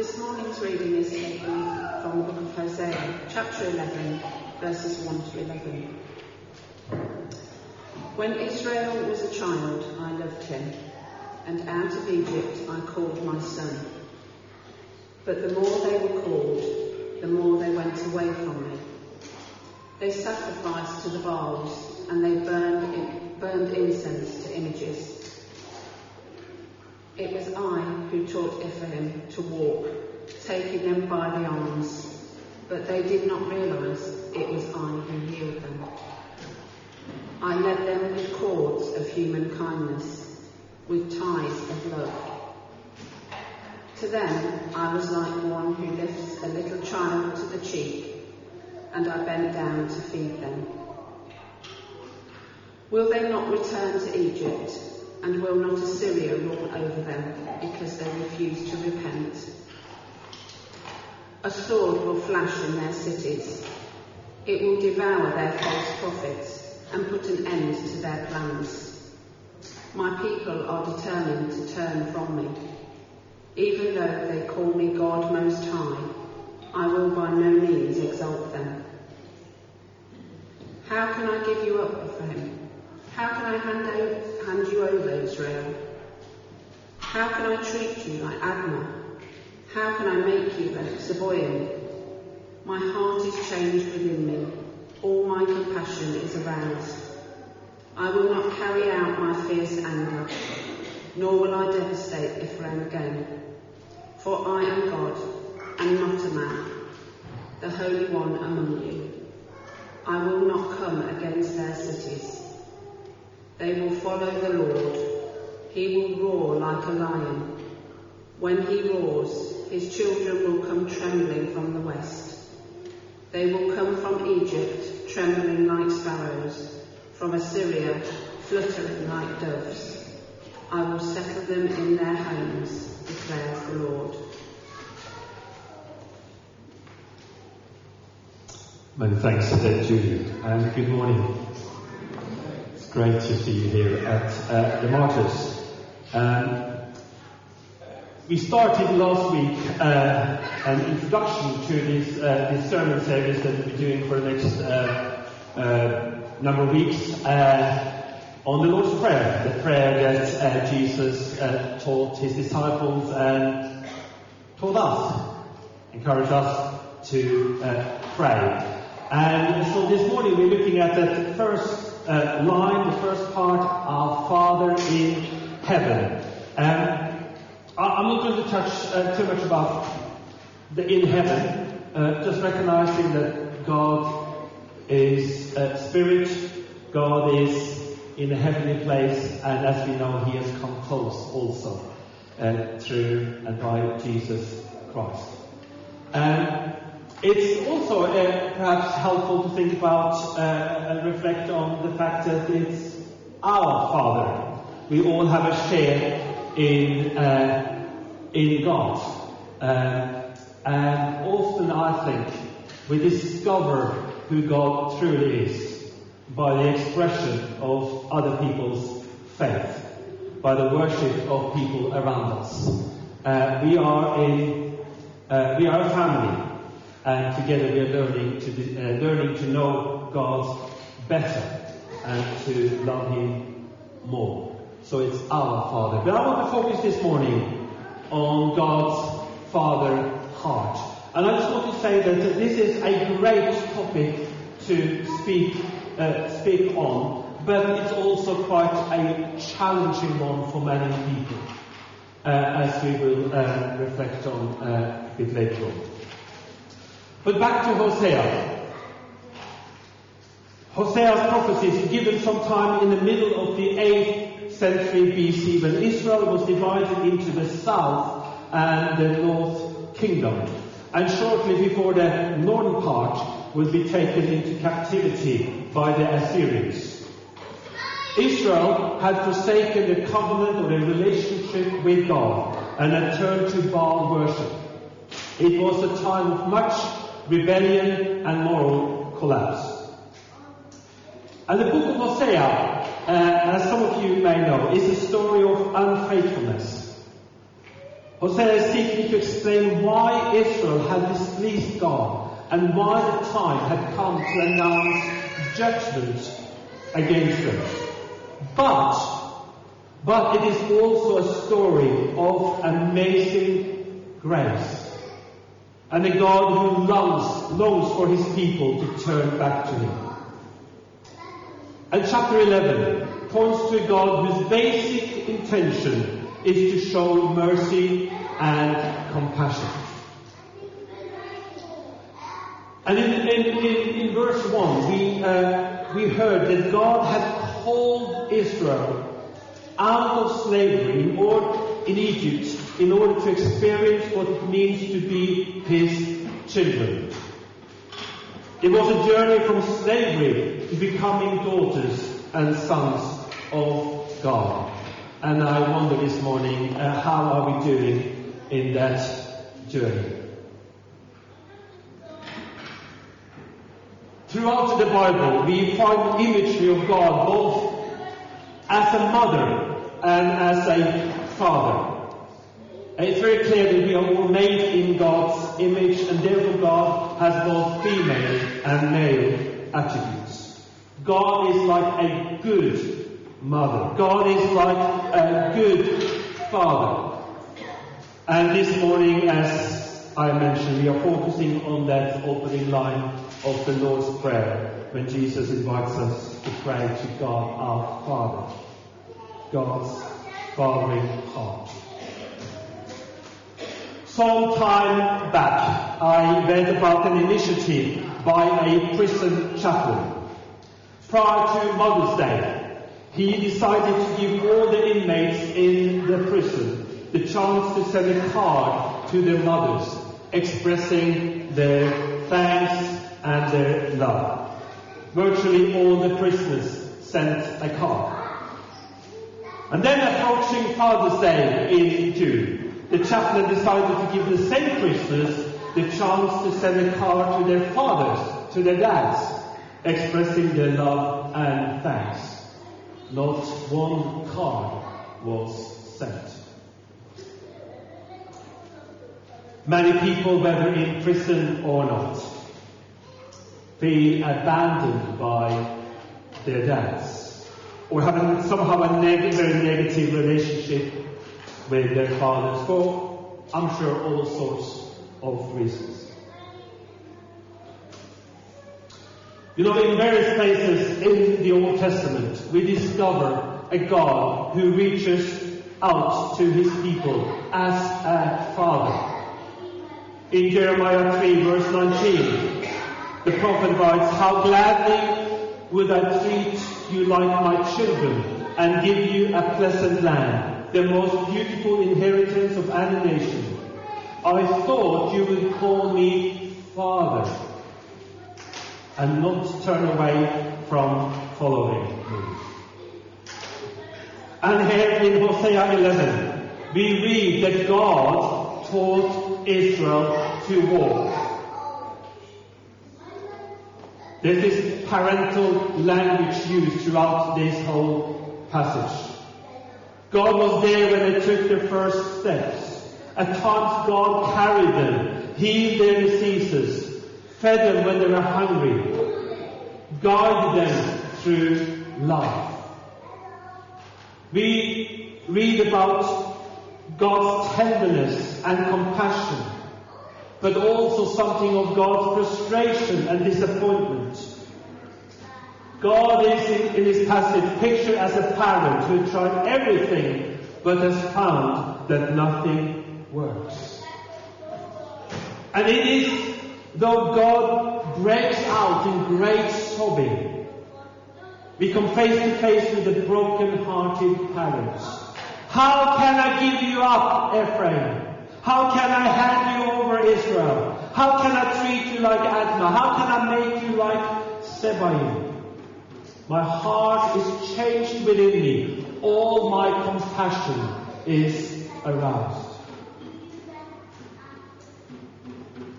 This morning's reading is taken from the book of Hosea, chapter 11, verses 1 to 11. When Israel was a child, I loved him, and out of Egypt I called my son. But the more they were called, the more they went away from me. They sacrificed to the Baals, and they burned, in, burned incense to images. It was I who taught Ephraim to walk, taking them by the arms, but they did not realize it was I who healed them. I led them with cords of human kindness, with ties of love. To them I was like one who lifts a little child to the cheek, and I bent down to feed them. Will they not return to Egypt? And will not Assyria rule over them because they refuse to repent? A sword will flash in their cities. It will devour their false prophets and put an end to their plans. My people are determined to turn from me. Even though they call me God Most High, I will by no means exalt them. How can I give you up him? How can I hand, over, hand you over, Israel? How can I treat you like Admah? How can I make you like Zeboim? My heart is changed within me. All my compassion is aroused. I will not carry out my fierce anger, nor will I devastate Ephraim again. For I am God, and not a man, the Holy One among you. I will not come against their cities. They will follow the Lord. He will roar like a lion. When he roars, his children will come trembling from the west. They will come from Egypt, trembling like sparrows, from Assyria, fluttering like doves. I will settle them in their homes, declares the Lord. Many thanks, to Julie, and good morning great to see you here at uh, the Martyrs. Um, we started last week uh, an introduction to this, uh, this sermon series that we'll be doing for the next uh, uh, number of weeks uh, on the Lord's Prayer, the prayer that Jesus taught his disciples and taught us, encouraged us to pray. And so this morning we're looking at the first uh, line, the first part, Our Father in Heaven. Um, I'm not going to touch uh, too much about the in heaven, uh, just recognizing that God is uh, Spirit, God is in a heavenly place, and as we know, He has come close also uh, through and by Jesus Christ. Um, it's also uh, perhaps helpful to think about uh, and reflect on the fact that it's our Father. We all have a share in uh, in God, uh, and often I think we discover who God truly is by the expression of other people's faith, by the worship of people around us. Uh, we are a uh, we are a family and together we are learning to, uh, learning to know God better and to love Him more. So it's our Father. But I want to focus this morning on God's Father heart. And I just want to say that this is a great topic to speak, uh, speak on, but it's also quite a challenging one for many people, uh, as we will uh, reflect on uh, a bit later on. But back to Hosea. Hosea's prophecies is given sometime in the middle of the 8th century BC when Israel was divided into the south and the north kingdom. And shortly before the northern part would be taken into captivity by the Assyrians. Israel had forsaken the covenant or the relationship with God and had turned to Baal worship. It was a time of much rebellion, and moral collapse. And the book of Hosea, uh, as some of you may know, is a story of unfaithfulness. Hosea is seeking to explain why Israel had displeased God and why the time had come to announce judgment against them. But, but it is also a story of amazing grace and a God who longs, longs for his people to turn back to him. And chapter 11 points to a God whose basic intention is to show mercy and compassion. And in, in, in, in verse 1, we, uh, we heard that God had called Israel out of slavery in, in Egypt in order to experience what it means to be His children. It was a journey from slavery to becoming daughters and sons of God. And I wonder this morning, uh, how are we doing in that journey? Throughout the Bible, we find imagery of God both as a mother and as a father. And it's very clear that we are all made in God's image, and therefore God has both female and male attributes. God is like a good mother. God is like a good father. And this morning, as I mentioned, we are focusing on that opening line of the Lord's Prayer when Jesus invites us to pray to God our Father. God's fathering heart. Some time back, I read about an initiative by a prison chaplain. Prior to Mother's Day, he decided to give all the inmates in the prison the chance to send a card to their mothers expressing their thanks and their love. Virtually all the prisoners sent a card. And then approaching Father's Day in June, the chaplain decided to give the same prisoners the chance to send a card to their fathers, to their dads, expressing their love and thanks. Not one card was sent. Many people, whether in prison or not, feel abandoned by their dads or having somehow a neg- very negative relationship with their fathers for, I'm sure, all sorts of reasons. You know, in various places in the Old Testament, we discover a God who reaches out to his people as a father. In Jeremiah 3, verse 19, the prophet writes, How gladly would I treat you like my children and give you a pleasant land, the most beautiful inheritance of any nation. I thought you would call me Father and not turn away from following me. And here in Hosea 11, we read that God taught Israel to walk. This parental language used throughout this whole passage. God was there when they took their first steps. At times God carried them, healed their diseases, fed them when they were hungry, guided them through life. We read about God's tenderness and compassion, but also something of God's frustration and disappointment. God is in, in this passage pictured as a parent who tried everything but has found that nothing works. And it is though God breaks out in great sobbing, we come face to face with the broken-hearted parents. How can I give you up, Ephraim? How can I hand you over Israel? How can I treat you like Admah? How can I make you like Zeboim? My heart is changed within me. All my compassion is aroused.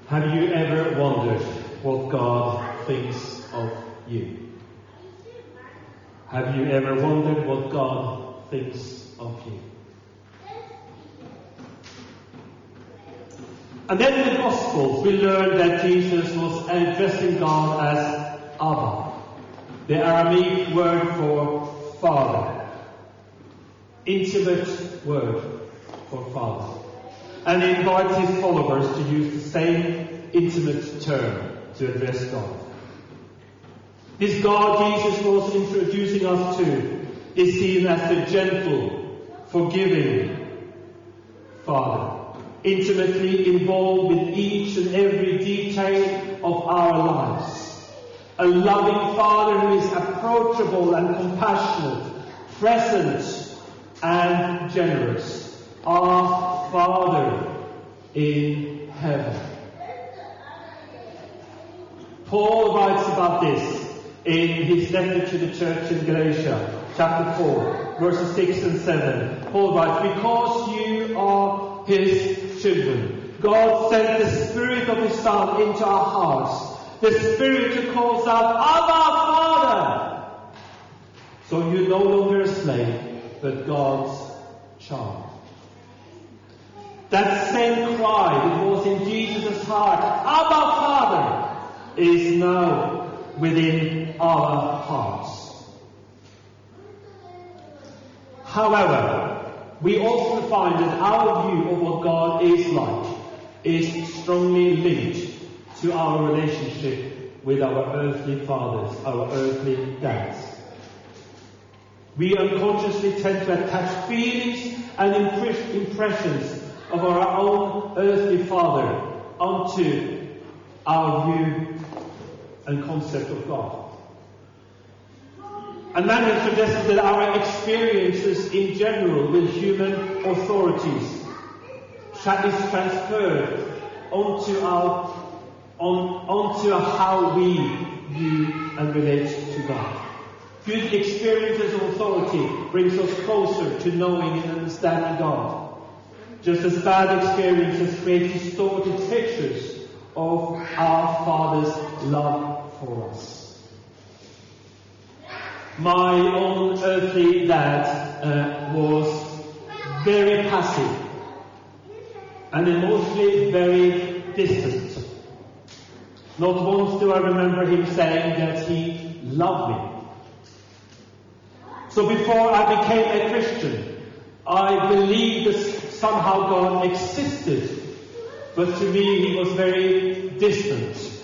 Have you ever wondered what God thinks of you? Have you ever wondered what God thinks of you? And then in the Gospels, we learn that Jesus was addressing God as Abba, the Aramaic word for Father, intimate word for Father. And he invites his followers to use the same intimate term to address God. This God Jesus was introducing us to is seen as the gentle, forgiving Father, intimately involved with each and every detail of our lives. A loving Father who is approachable and compassionate, present and generous. Our Father in heaven. Paul writes about this in his letter to the church in Galatia, chapter 4, verses 6 and 7. Paul writes, Because you are his children, God sent the Spirit of his Son into our hearts, the Spirit calls out, Abba, Father! So you're no longer a slave, but God's child. That same cry that was in Jesus' heart, Abba, Father! is now within our hearts. However, we often find that our view of what God is like is strongly linked to our relationship with our earthly fathers, our earthly dads. We unconsciously tend to attach feelings and impressions of our own earthly father onto our view and concept of God. And many have suggested that our experiences in general with human authorities is transferred onto our on, onto how we view and relate to God. Good experiences of authority brings us closer to knowing and understanding God. Just as bad experiences create distorted pictures of our Father's love for us. My own earthly dad uh, was very passive and emotionally very distant. Not once do I remember him saying that he loved me. So before I became a Christian, I believed that somehow God existed but to me, he was very distant.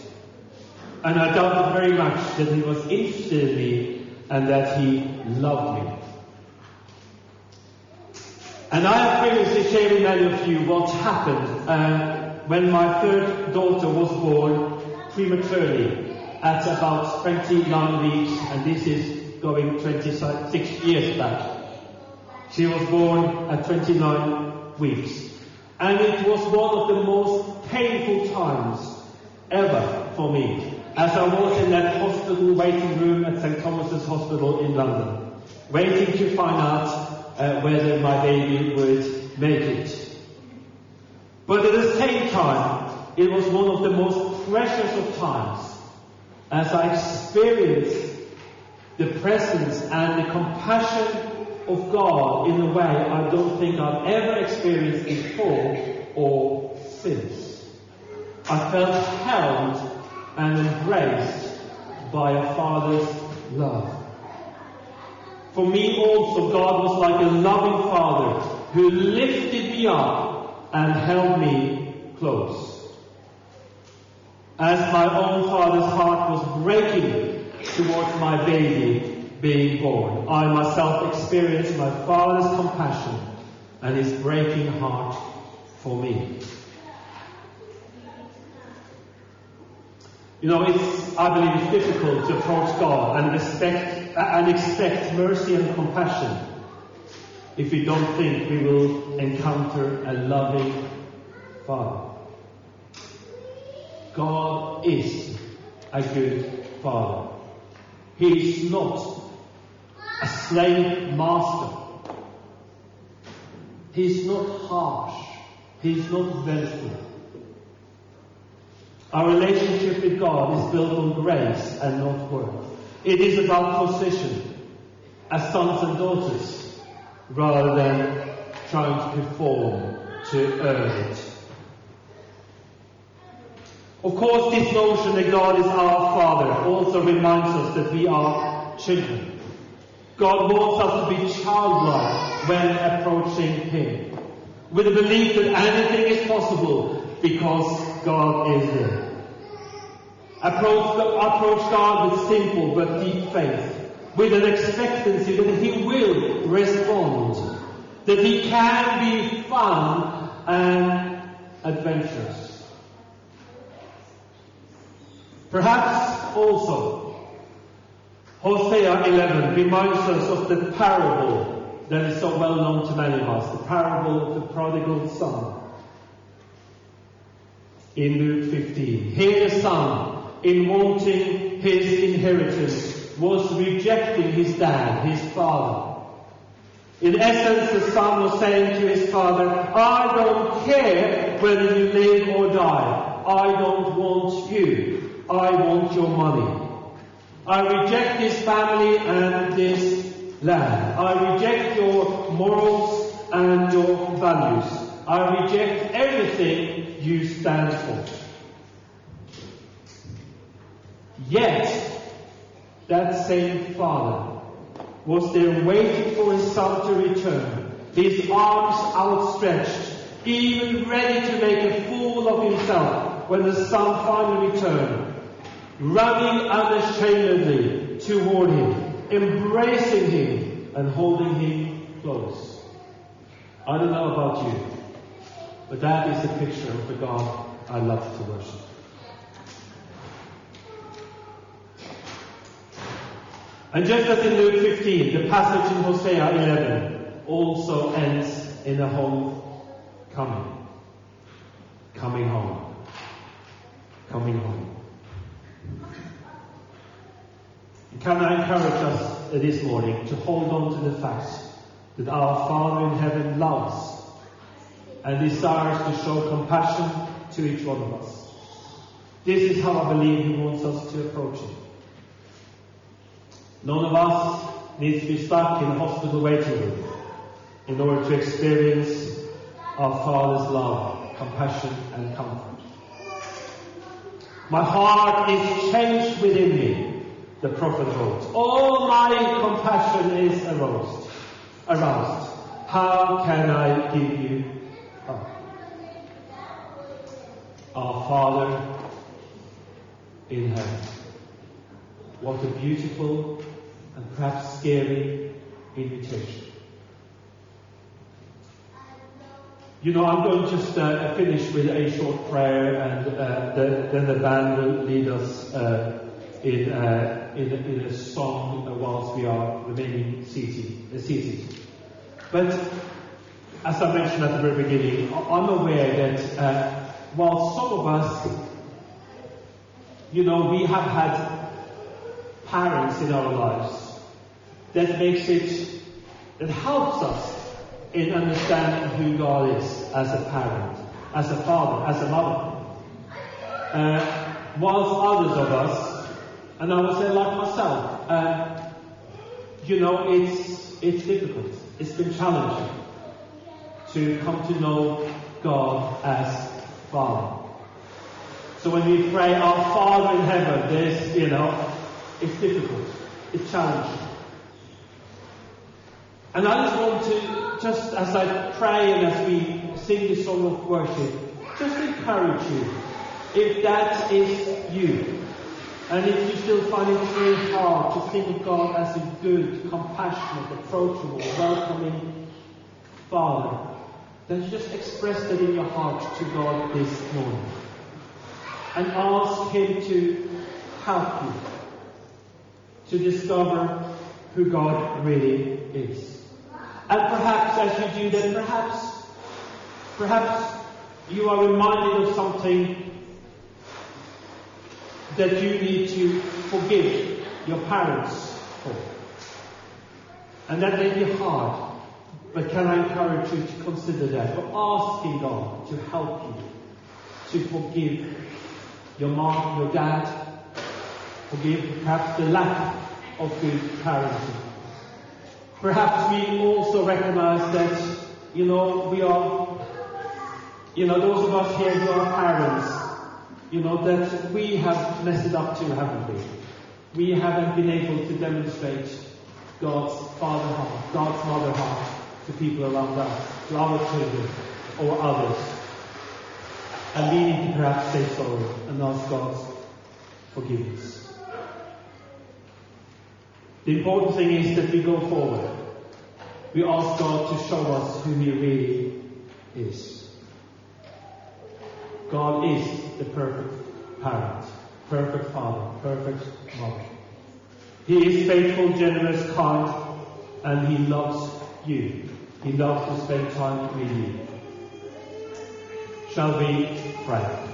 And I doubted very much that he was interested in me and that he loved me. And I have previously shared with many of you what happened uh, when my third daughter was born prematurely at about 29 weeks, and this is going 26 years back. She was born at 29 weeks. And it was one of the most painful times ever for me as I was in that hospital waiting room at St. Thomas's Hospital in London, waiting to find out uh, whether my baby would make it. But at the same time, it was one of the most precious of times as I experienced the presence and the compassion of God in a way I don't think I've ever experienced before or since. I felt held and embraced by a father's love. For me also, God was like a loving father who lifted me up and held me close. As my own father's heart was breaking towards my baby, being born. I myself experienced my Father's compassion and his breaking heart for me. You know, it's, I believe it's difficult to approach God and expect, and expect mercy and compassion if we don't think we will encounter a loving Father. God is a good Father. He is not a slave master. He is not harsh. He is not vengeful. Our relationship with God is built on grace and not work. It is about position as sons and daughters rather than trying to perform to earn it. Of course, this notion that God is our Father also reminds us that we are children. God wants us to be childlike when approaching Him, with the belief that anything is possible because God is there. Approach, approach God with simple but deep faith, with an expectancy that He will respond, that He can be fun and adventurous. Perhaps also, Hosea 11 reminds us of the parable that is so well known to many of us, the parable of the prodigal son. In Luke 15, here the son, in wanting his inheritance, was rejecting his dad, his father. In essence, the son was saying to his father, I don't care whether you live or die. I don't want you. I want your money. I reject this family and this land. I reject your morals and your values. I reject everything you stand for. Yet, that same father was there waiting for his son to return, his arms outstretched, even ready to make a fool of himself when the son finally returned, running unashamedly toward him, embracing him and holding him close. I don't know about you, but that is the picture of the God I love to worship. And just as in Luke 15, the passage in Hosea 11 also ends in a home coming. Coming home. Coming home. Can I encourage us this morning to hold on to the fact that our Father in heaven loves and desires to show compassion to each one of us. This is how I believe He wants us to approach Him. None of us needs to be stuck in a hospital waiting room in order to experience our Father's love, compassion, and comfort. My heart is changed within me, the prophet wrote. All my compassion is aroused. Aroused. How can I give you up? Our Father in heaven. What a beautiful and perhaps scary invitation. You know, I'm going to just uh, finish with a short prayer, and uh, the, then the band will lead us uh, in, uh, in, in, a song whilst we are remaining seated. Uh, seated. But as I mentioned at the very beginning, I'm aware that uh, while some of us, you know, we have had parents in our lives that makes it, that helps us in understanding who God is as a parent, as a father, as a mother. Uh, whilst others of us, and I would say like myself, uh, you know, it's, it's difficult. It's been challenging to come to know God as Father. So when we pray, Our Father in heaven, there's, you know, it's difficult. It's challenging. And I just want to, just as I pray and as we sing this song of worship, just encourage you. If that is you, and if you still find it very hard to think of God as a good, compassionate, approachable, welcoming Father, then just express that in your heart to God this morning. And ask Him to help you to discover who God really is. And perhaps as you do that, perhaps, perhaps you are reminded of something that you need to forgive your parents for. And that may be hard, but can I encourage you to consider that? Or asking God to help you to forgive your mom, your dad, forgive perhaps the lack of good parenting. Perhaps we also recognize that, you know, we are, you know, those of us here who are parents, you know, that we have messed it up too, haven't we? We haven't been able to demonstrate God's Father heart, God's Mother heart to people around us, to our children or others. And we need to perhaps say sorry and ask God's forgiveness. The important thing is that we go forward. We ask God to show us who He really is. God is the perfect parent, perfect father, perfect mother. He is faithful, generous, kind, and He loves you. He loves to spend time with you. Shall we pray?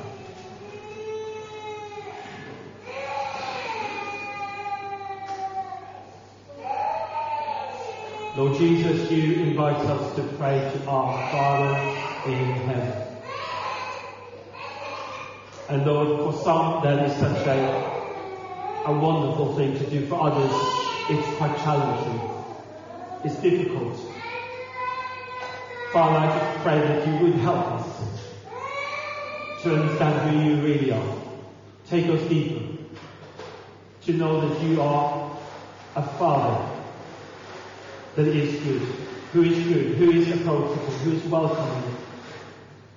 Lord Jesus, you invite us to pray to our Father in heaven. And Lord, for some that is such a, a wonderful thing to do. For others, it's quite challenging. It's difficult. Father, I just pray that you would help us to understand who you really are. Take us deeper. To know that you are a Father that is good, who is good, who is approachable, who is welcoming,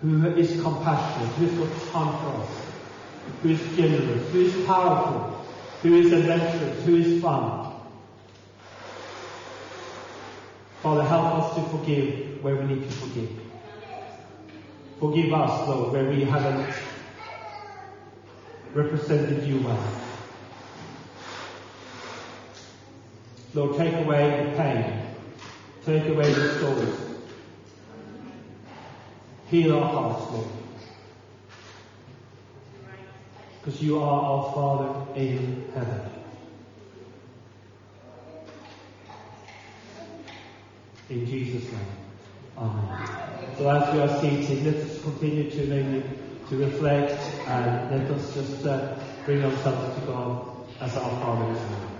who is compassionate, who has got time for us, who is generous, who is powerful, who is adventurous, who is fun. Father, help us to forgive where we need to forgive. Forgive us, Lord, where we haven't represented you well. Lord, take away the pain. Take away the stories. Heal our hearts, Lord. Because you are our Father in heaven. In Jesus' name. Amen. So as we are seated, let us continue to maybe to reflect and let us just uh, bring ourselves to God as our Father is.